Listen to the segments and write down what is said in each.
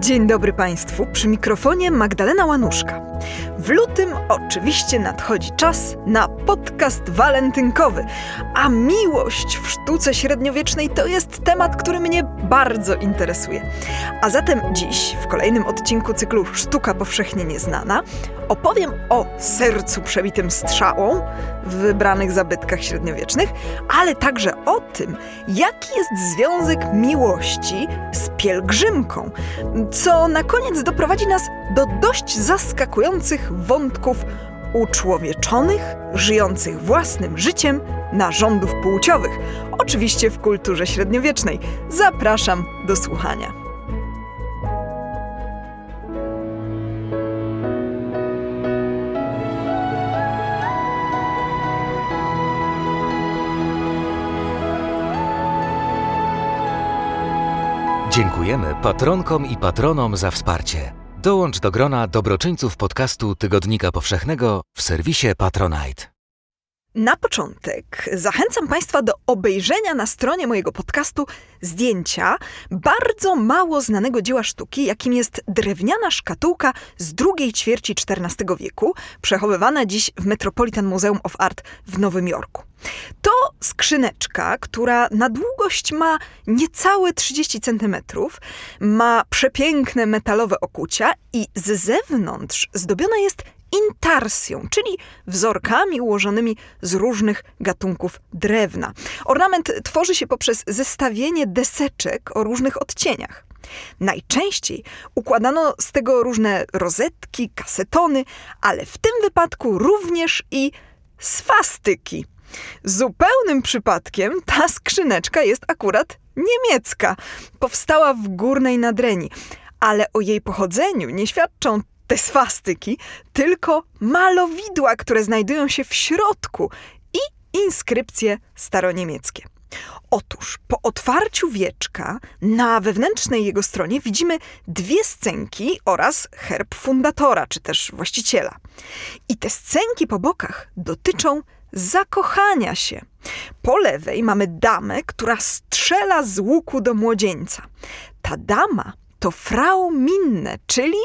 Dzień dobry Państwu, przy mikrofonie Magdalena Łanuszka. W lutym oczywiście nadchodzi czas na podcast walentynkowy, a miłość w sztuce średniowiecznej to jest temat, który mnie bardzo interesuje. A zatem dziś, w kolejnym odcinku cyklu Sztuka powszechnie nieznana, opowiem o sercu przebitym strzałą w wybranych zabytkach średniowiecznych, ale także o tym, jaki jest związek miłości z pielgrzymką, co na koniec doprowadzi nas do dość zaskakujących wątków uczłowieczonych, żyjących własnym życiem narządów płciowych, oczywiście w kulturze średniowiecznej. Zapraszam do słuchania. Dziękujemy patronkom i patronom za wsparcie. Dołącz do grona dobroczyńców podcastu Tygodnika Powszechnego w serwisie Patronite. Na początek zachęcam Państwa do obejrzenia na stronie mojego podcastu zdjęcia bardzo mało znanego dzieła sztuki, jakim jest drewniana szkatułka z drugiej ćwierci XIV wieku, przechowywana dziś w Metropolitan Museum of Art w Nowym Jorku. To skrzyneczka, która na długość ma niecałe 30 cm, ma przepiękne metalowe okucia i z zewnątrz zdobiona jest intarsją, czyli wzorkami ułożonymi z różnych gatunków drewna. Ornament tworzy się poprzez zestawienie deseczek o różnych odcieniach. Najczęściej układano z tego różne rozetki, kasetony, ale w tym wypadku również i swastyki. Zupełnym przypadkiem ta skrzyneczka jest akurat niemiecka. Powstała w górnej Nadrenii, ale o jej pochodzeniu nie świadczą te swastyki, tylko malowidła, które znajdują się w środku i inskrypcje staroniemieckie. Otóż po otwarciu wieczka na wewnętrznej jego stronie widzimy dwie scenki oraz herb fundatora, czy też właściciela. I te scenki po bokach dotyczą zakochania się. Po lewej mamy damę, która strzela z łuku do młodzieńca. Ta dama to Frau Minne, czyli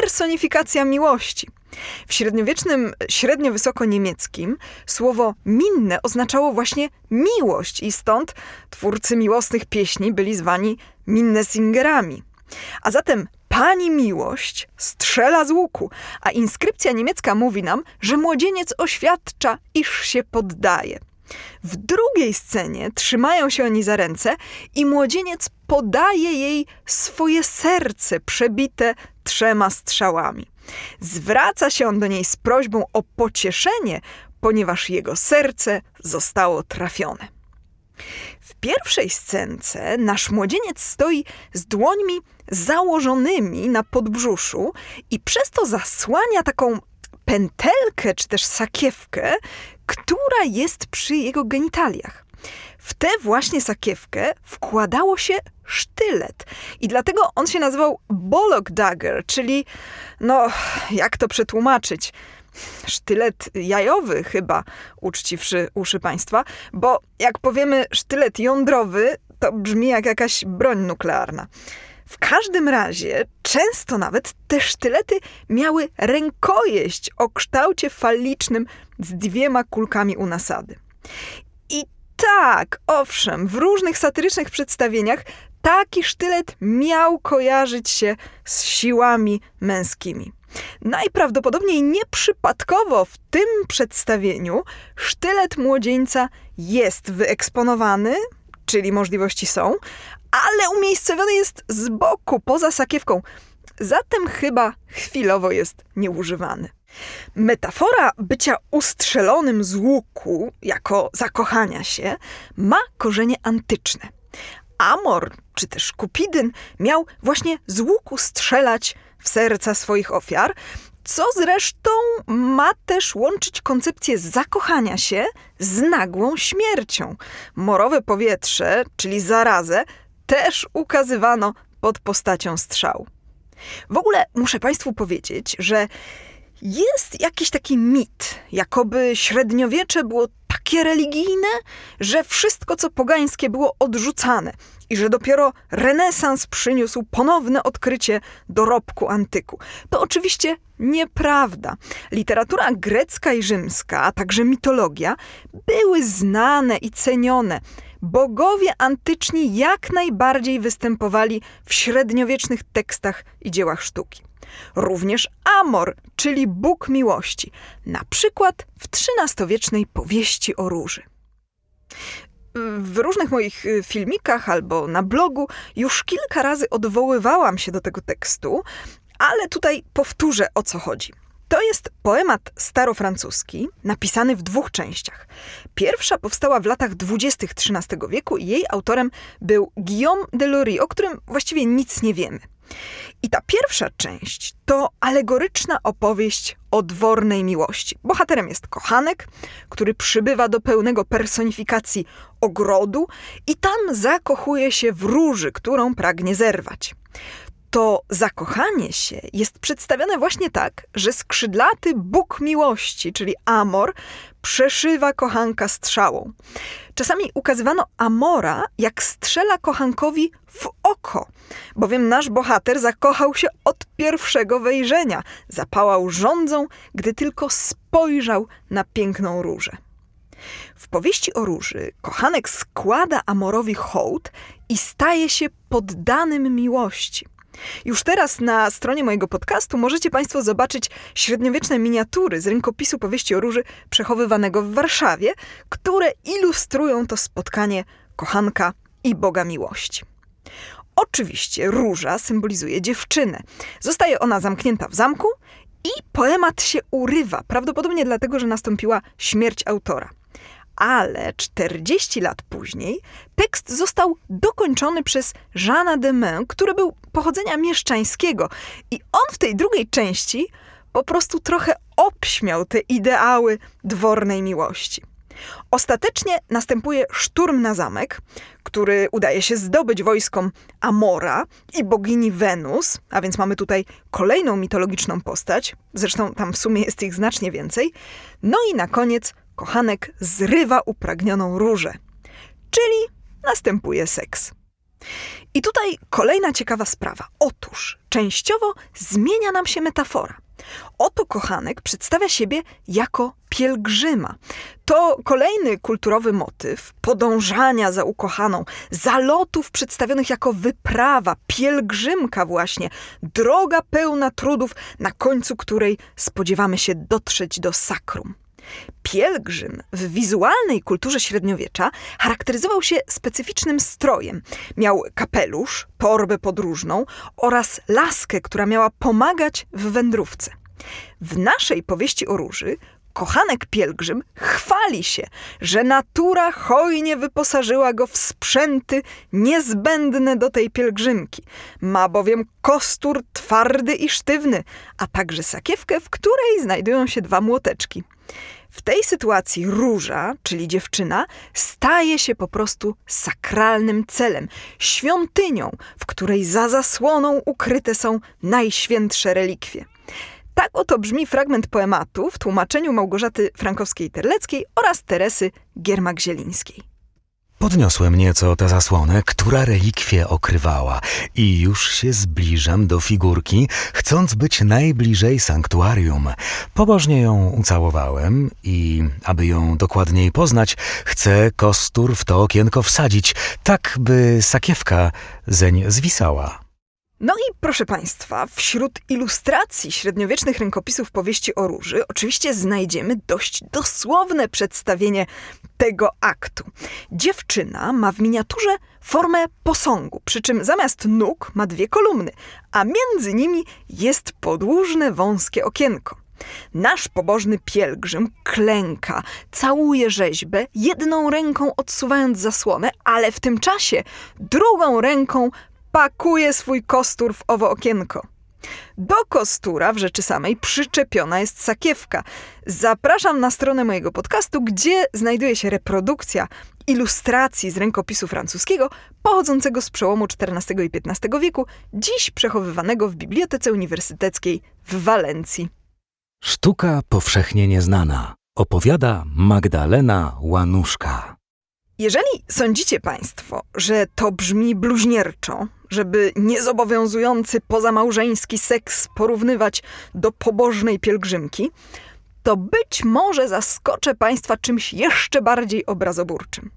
personifikacja miłości. W średniowiecznym, średnio wysoko niemieckim słowo minne oznaczało właśnie miłość i stąd twórcy miłosnych pieśni byli zwani minnesingerami. A zatem pani miłość strzela z łuku, a inskrypcja niemiecka mówi nam, że młodzieniec oświadcza, iż się poddaje. W drugiej scenie trzymają się oni za ręce i młodzieniec podaje jej swoje serce przebite trzema strzałami. Zwraca się on do niej z prośbą o pocieszenie, ponieważ jego serce zostało trafione. W pierwszej scence nasz młodzieniec stoi z dłońmi założonymi na podbrzuszu i przez to zasłania taką pętelkę czy też sakiewkę, która jest przy jego genitaliach. W tę właśnie sakiewkę wkładało się sztylet. I dlatego on się nazywał Bollock Dagger, czyli, no, jak to przetłumaczyć? Sztylet jajowy, chyba, uczciwszy uszy państwa, bo jak powiemy sztylet jądrowy, to brzmi jak jakaś broń nuklearna. W każdym razie, często nawet te sztylety miały rękojeść o kształcie falicznym z dwiema kulkami u nasady. I tak, owszem, w różnych satyrycznych przedstawieniach taki sztylet miał kojarzyć się z siłami męskimi. Najprawdopodobniej nieprzypadkowo w tym przedstawieniu sztylet młodzieńca jest wyeksponowany, czyli możliwości są, ale umiejscowiony jest z boku, poza sakiewką. Zatem chyba chwilowo jest nieużywany. Metafora bycia ustrzelonym z łuku jako zakochania się ma korzenie antyczne. Amor czy też Kupidyn miał właśnie z łuku strzelać w serca swoich ofiar, co zresztą ma też łączyć koncepcję zakochania się z nagłą śmiercią. Morowe powietrze, czyli zarazę, też ukazywano pod postacią strzału. W ogóle muszę Państwu powiedzieć, że Jest jakiś taki mit, jakoby średniowiecze było takie religijne, że wszystko co pogańskie było odrzucane i że dopiero renesans przyniósł ponowne odkrycie dorobku antyku. To oczywiście nieprawda. Literatura grecka i rzymska, a także mitologia były znane i cenione. Bogowie antyczni jak najbardziej występowali w średniowiecznych tekstach i dziełach sztuki. Również Amor, czyli Bóg miłości, na przykład w XIII-wiecznej powieści o róży. W różnych moich y, filmikach albo na blogu już kilka razy odwoływałam się do tego tekstu, ale tutaj powtórzę o co chodzi. To jest poemat starofrancuski, napisany w dwóch częściach. Pierwsza powstała w latach dwudziestych XIII wieku i jej autorem był Guillaume de Lory, o którym właściwie nic nie wiemy. I ta pierwsza część to alegoryczna opowieść o dwornej miłości. Bohaterem jest kochanek, który przybywa do pełnego personifikacji ogrodu i tam zakochuje się w róży, którą pragnie zerwać to zakochanie się jest przedstawione właśnie tak, że skrzydlaty Bóg miłości, czyli Amor, przeszywa kochanka strzałą. Czasami ukazywano Amora, jak strzela kochankowi w oko, bowiem nasz bohater zakochał się od pierwszego wejrzenia, zapałał rządzą, gdy tylko spojrzał na piękną różę. W powieści o róży kochanek składa Amorowi hołd i staje się poddanym miłości. Już teraz na stronie mojego podcastu możecie Państwo zobaczyć średniowieczne miniatury z rękopisu powieści o róży przechowywanego w Warszawie, które ilustrują to spotkanie kochanka i Boga miłości. Oczywiście róża symbolizuje dziewczynę. Zostaje ona zamknięta w zamku i poemat się urywa, prawdopodobnie dlatego, że nastąpiła śmierć autora ale 40 lat później tekst został dokończony przez Jeana de Meun, który był pochodzenia mieszczańskiego i on w tej drugiej części po prostu trochę obśmiał te ideały dwornej miłości. Ostatecznie następuje szturm na zamek, który udaje się zdobyć wojskom Amora i bogini Wenus, a więc mamy tutaj kolejną mitologiczną postać, zresztą tam w sumie jest ich znacznie więcej. No i na koniec kochanek zrywa upragnioną różę, czyli następuje seks. I tutaj kolejna ciekawa sprawa. Otóż częściowo zmienia nam się metafora. Oto kochanek przedstawia siebie jako pielgrzyma. To kolejny kulturowy motyw podążania za ukochaną, zalotów przedstawionych jako wyprawa, pielgrzymka właśnie, droga pełna trudów, na końcu której spodziewamy się dotrzeć do sakrum. Pielgrzym w wizualnej kulturze średniowiecza charakteryzował się specyficznym strojem. Miał kapelusz, torbę podróżną oraz laskę, która miała pomagać w wędrówce. W naszej powieści o róży kochanek pielgrzym chwali się, że natura hojnie wyposażyła go w sprzęty niezbędne do tej pielgrzymki. Ma bowiem kostur twardy i sztywny, a także sakiewkę, w której znajdują się dwa młoteczki. W tej sytuacji róża, czyli dziewczyna, staje się po prostu sakralnym celem, świątynią, w której za zasłoną ukryte są najświętsze relikwie. Tak oto brzmi fragment poematu w tłumaczeniu Małgorzaty Frankowskiej-Terleckiej oraz Teresy Giermak-Zielińskiej. Podniosłem nieco tę zasłonę, która relikwie okrywała i już się zbliżam do figurki, chcąc być najbliżej sanktuarium. Pobożnie ją ucałowałem i, aby ją dokładniej poznać, chcę kostur w to okienko wsadzić, tak by sakiewka zeń zwisała. No i proszę Państwa, wśród ilustracji średniowiecznych rękopisów powieści o róży oczywiście znajdziemy dość dosłowne przedstawienie tego aktu. Dziewczyna ma w miniaturze formę posągu, przy czym zamiast nóg ma dwie kolumny, a między nimi jest podłużne wąskie okienko. Nasz pobożny pielgrzym klęka, całuje rzeźbę, jedną ręką odsuwając zasłonę, ale w tym czasie drugą ręką pakuje swój kostur w owo okienko. Do kostura w rzeczy samej przyczepiona jest sakiewka. Zapraszam na stronę mojego podcastu, gdzie znajduje się reprodukcja ilustracji z rękopisu francuskiego pochodzącego z przełomu XIV i XV wieku, dziś przechowywanego w Bibliotece Uniwersyteckiej w Walencji. Sztuka powszechnie nieznana. Opowiada Magdalena Łanuszka. Jeżeli sądzicie Państwo, że to brzmi bluźnierczo, żeby niezobowiązujący pozamałżeński seks porównywać do pobożnej pielgrzymki, to być może zaskoczę Państwa czymś jeszcze bardziej obrazoburczym.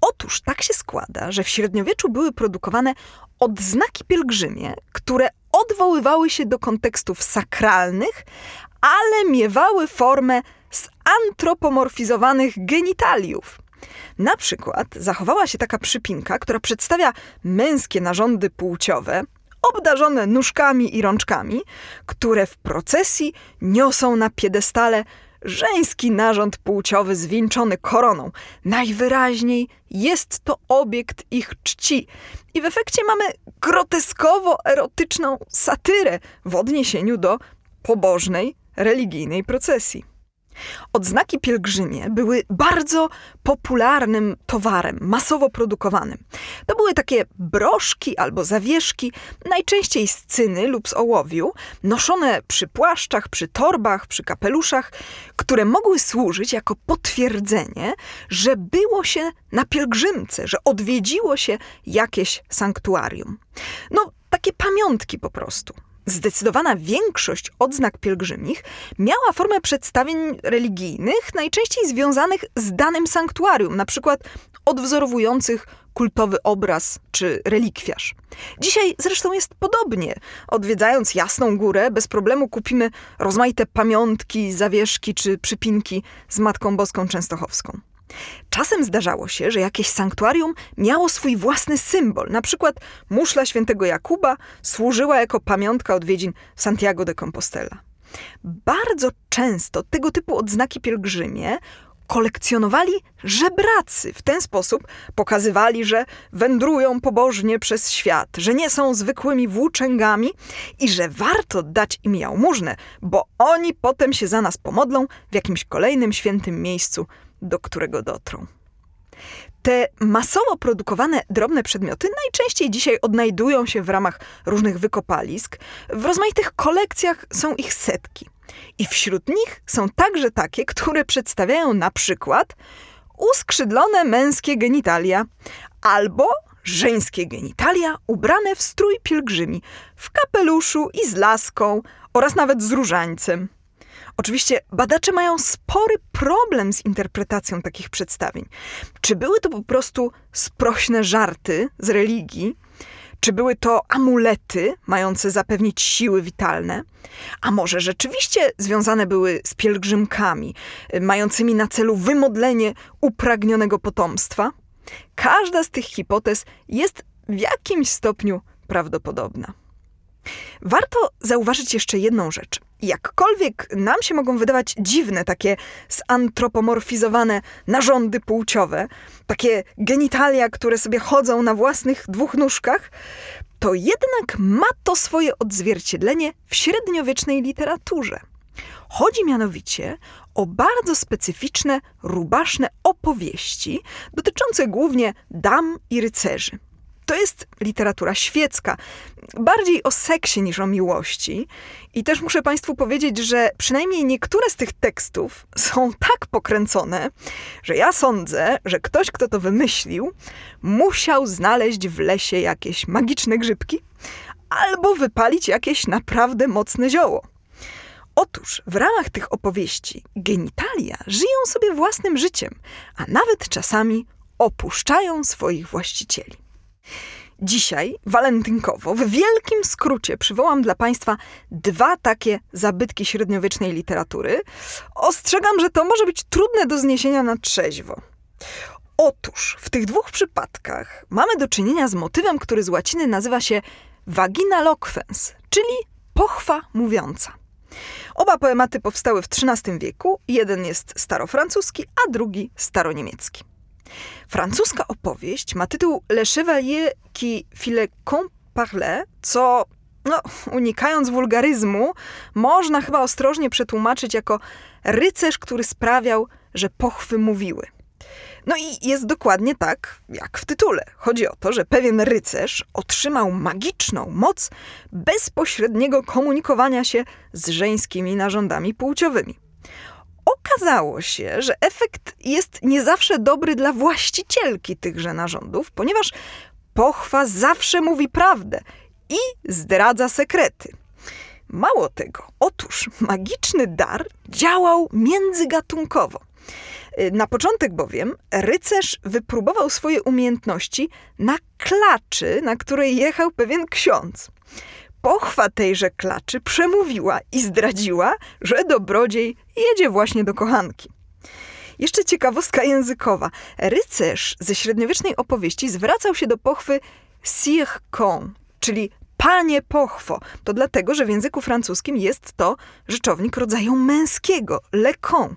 Otóż tak się składa, że w średniowieczu były produkowane odznaki pielgrzymie, które odwoływały się do kontekstów sakralnych, ale miewały formę zantropomorfizowanych genitaliów. Na przykład zachowała się taka przypinka, która przedstawia męskie narządy płciowe, obdarzone nóżkami i rączkami, które w procesji niosą na piedestale żeński narząd płciowy zwieńczony koroną. Najwyraźniej jest to obiekt ich czci. I w efekcie mamy groteskowo-erotyczną satyrę w odniesieniu do pobożnej, religijnej procesji. Odznaki pielgrzymie były bardzo popularnym towarem, masowo produkowanym. To były takie broszki albo zawieszki, najczęściej z cyny lub z ołowiu, noszone przy płaszczach, przy torbach, przy kapeluszach, które mogły służyć jako potwierdzenie, że było się na pielgrzymce, że odwiedziło się jakieś sanktuarium. No, takie pamiątki po prostu. Zdecydowana większość odznak pielgrzymich miała formę przedstawień religijnych, najczęściej związanych z danym sanktuarium, na przykład odwzorowujących kultowy obraz czy relikwiarz. Dzisiaj zresztą jest podobnie. Odwiedzając Jasną Górę, bez problemu kupimy rozmaite pamiątki, zawieszki czy przypinki z Matką Boską Częstochowską. Czasem zdarzało się, że jakieś sanktuarium miało swój własny symbol. Na przykład muszla świętego Jakuba służyła jako pamiątka odwiedzin Santiago de Compostela. Bardzo często tego typu odznaki pielgrzymie kolekcjonowali żebracy. W ten sposób pokazywali, że wędrują pobożnie przez świat, że nie są zwykłymi włóczęgami i że warto dać im jałmużnę, bo oni potem się za nas pomodlą w jakimś kolejnym świętym miejscu do którego dotrą. Te masowo produkowane drobne przedmioty najczęściej dzisiaj odnajdują się w ramach różnych wykopalisk. W rozmaitych kolekcjach są ich setki. I wśród nich są także takie, które przedstawiają na przykład uskrzydlone męskie genitalia albo żeńskie genitalia ubrane w strój pielgrzymi, w kapeluszu i z laską oraz nawet z różańcem. Oczywiście badacze mają spory problem z interpretacją takich przedstawień. Czy były to po prostu sprośne żarty z religii? Czy były to amulety mające zapewnić siły witalne? A może rzeczywiście związane były z pielgrzymkami, mającymi na celu wymodlenie upragnionego potomstwa? Każda z tych hipotez jest w jakimś stopniu prawdopodobna. Warto zauważyć jeszcze jedną rzecz. Jakkolwiek nam się mogą wydawać dziwne takie zantropomorfizowane narządy płciowe, takie genitalia, które sobie chodzą na własnych dwóch nóżkach, to jednak ma to swoje odzwierciedlenie w średniowiecznej literaturze. Chodzi mianowicie o bardzo specyficzne, rubaszne opowieści dotyczące głównie dam i rycerzy. To jest literatura świecka, bardziej o seksie niż o miłości. I też muszę Państwu powiedzieć, że przynajmniej niektóre z tych tekstów są tak pokręcone, że ja sądzę, że ktoś, kto to wymyślił, musiał znaleźć w lesie jakieś magiczne grzybki albo wypalić jakieś naprawdę mocne zioło. Otóż w ramach tych opowieści genitalia żyją sobie własnym życiem, a nawet czasami opuszczają swoich właścicieli. Dzisiaj, walentynkowo, w wielkim skrócie przywołam dla Państwa dwa takie zabytki średniowiecznej literatury. Ostrzegam, że to może być trudne do zniesienia na trzeźwo. Otóż w tych dwóch przypadkach mamy do czynienia z motywem, który z łaciny nazywa się vagina loquens, czyli pochwa mówiąca. Oba poematy powstały w XIII wieku. Jeden jest starofrancuski, a drugi staroniemiecki. Francuska opowieść ma tytuł Le Chevalier qui file parlait, co no, unikając wulgaryzmu, można chyba ostrożnie przetłumaczyć jako rycerz, który sprawiał, że pochwy mówiły. No i jest dokładnie tak, jak w tytule. Chodzi o to, że pewien rycerz otrzymał magiczną moc bezpośredniego komunikowania się z żeńskimi narządami płciowymi. Okazało się, że efekt jest nie zawsze dobry dla właścicielki tychże narządów, ponieważ pochwa zawsze mówi prawdę i zdradza sekrety. Mało tego, otóż magiczny dar działał międzygatunkowo. Na początek bowiem rycerz wypróbował swoje umiejętności na klaczy, na której jechał pewien ksiądz. Pochwa tejże klaczy przemówiła i zdradziła, że dobrodziej jedzie właśnie do kochanki. Jeszcze ciekawostka językowa. Rycerz ze średniowiecznej opowieści zwracał się do pochwy Sire Con, czyli panie pochwo. To dlatego, że w języku francuskim jest to rzeczownik rodzaju męskiego, le con.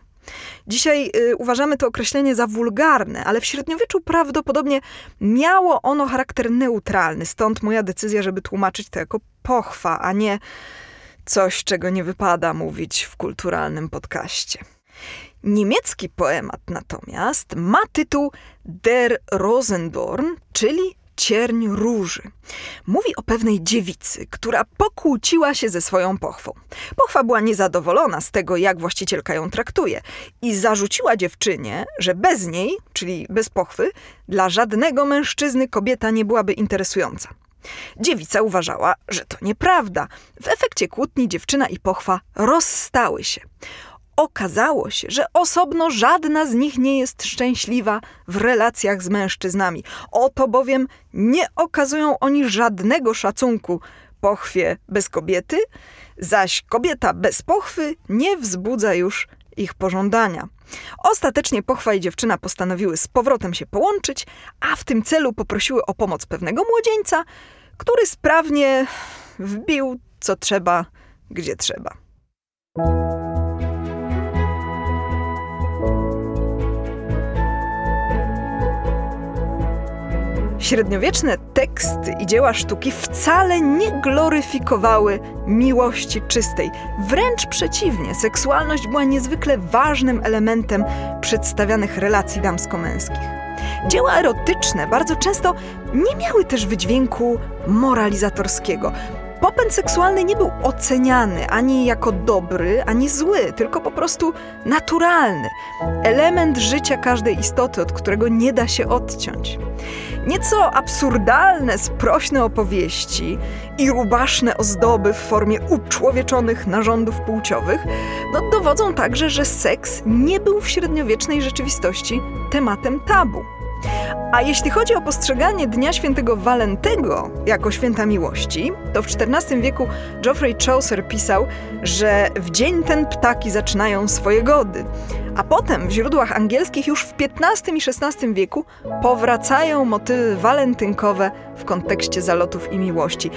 Dzisiaj y, uważamy to określenie za wulgarne, ale w średniowieczu prawdopodobnie miało ono charakter neutralny, stąd moja decyzja, żeby tłumaczyć to jako pochwa, a nie coś, czego nie wypada mówić w kulturalnym podcaście. Niemiecki poemat natomiast ma tytuł Der Rosendorn, czyli Cierń Róży. Mówi o pewnej dziewicy, która pokłóciła się ze swoją pochwą. Pochwa była niezadowolona z tego, jak właścicielka ją traktuje i zarzuciła dziewczynie, że bez niej, czyli bez pochwy, dla żadnego mężczyzny kobieta nie byłaby interesująca. Dziewica uważała, że to nieprawda. W efekcie kłótni dziewczyna i pochwa rozstały się okazało się, że osobno żadna z nich nie jest szczęśliwa w relacjach z mężczyznami. Oto bowiem nie okazują oni żadnego szacunku pochwie bez kobiety, zaś kobieta bez pochwy nie wzbudza już ich pożądania. Ostatecznie pochwa i dziewczyna postanowiły z powrotem się połączyć, a w tym celu poprosiły o pomoc pewnego młodzieńca, który sprawnie wbił co trzeba, gdzie trzeba. Średniowieczne teksty i dzieła sztuki wcale nie gloryfikowały miłości czystej. Wręcz przeciwnie, seksualność była niezwykle ważnym elementem przedstawianych relacji damsko-męskich. Dzieła erotyczne bardzo często nie miały też wydźwięku moralizatorskiego. Popęd seksualny nie był oceniany ani jako dobry, ani zły, tylko po prostu naturalny. Element życia każdej istoty, od którego nie da się odciąć. Nieco absurdalne, sprośne opowieści i rubaszne ozdoby w formie uczłowieczonych narządów płciowych no, dowodzą także, że seks nie był w średniowiecznej rzeczywistości tematem tabu. A jeśli chodzi o postrzeganie Dnia Świętego Walentego jako święta miłości, to w XIV wieku Geoffrey Chaucer pisał, że w dzień ten ptaki zaczynają swoje gody. A potem w źródłach angielskich już w XV i XVI wieku powracają motywy walentynkowe w kontekście zalotów i miłości.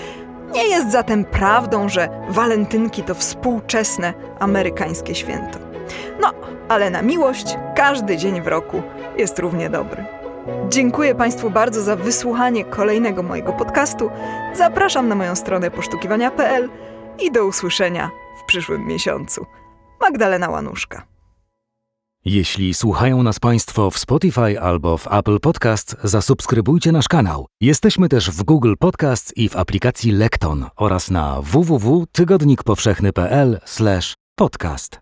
Nie jest zatem prawdą, że walentynki to współczesne amerykańskie święto. No, ale na miłość każdy dzień w roku jest równie dobry. Dziękuję Państwu bardzo za wysłuchanie kolejnego mojego podcastu. Zapraszam na moją stronę posztukiwania.pl i do usłyszenia w przyszłym miesiącu. Magdalena Łanuszka. Jeśli słuchają nas Państwo w Spotify albo w Apple Podcast, zasubskrybujcie nasz kanał. Jesteśmy też w Google Podcast i w aplikacji Lekton oraz na www.tygodnikpowszechny.pl/podcast.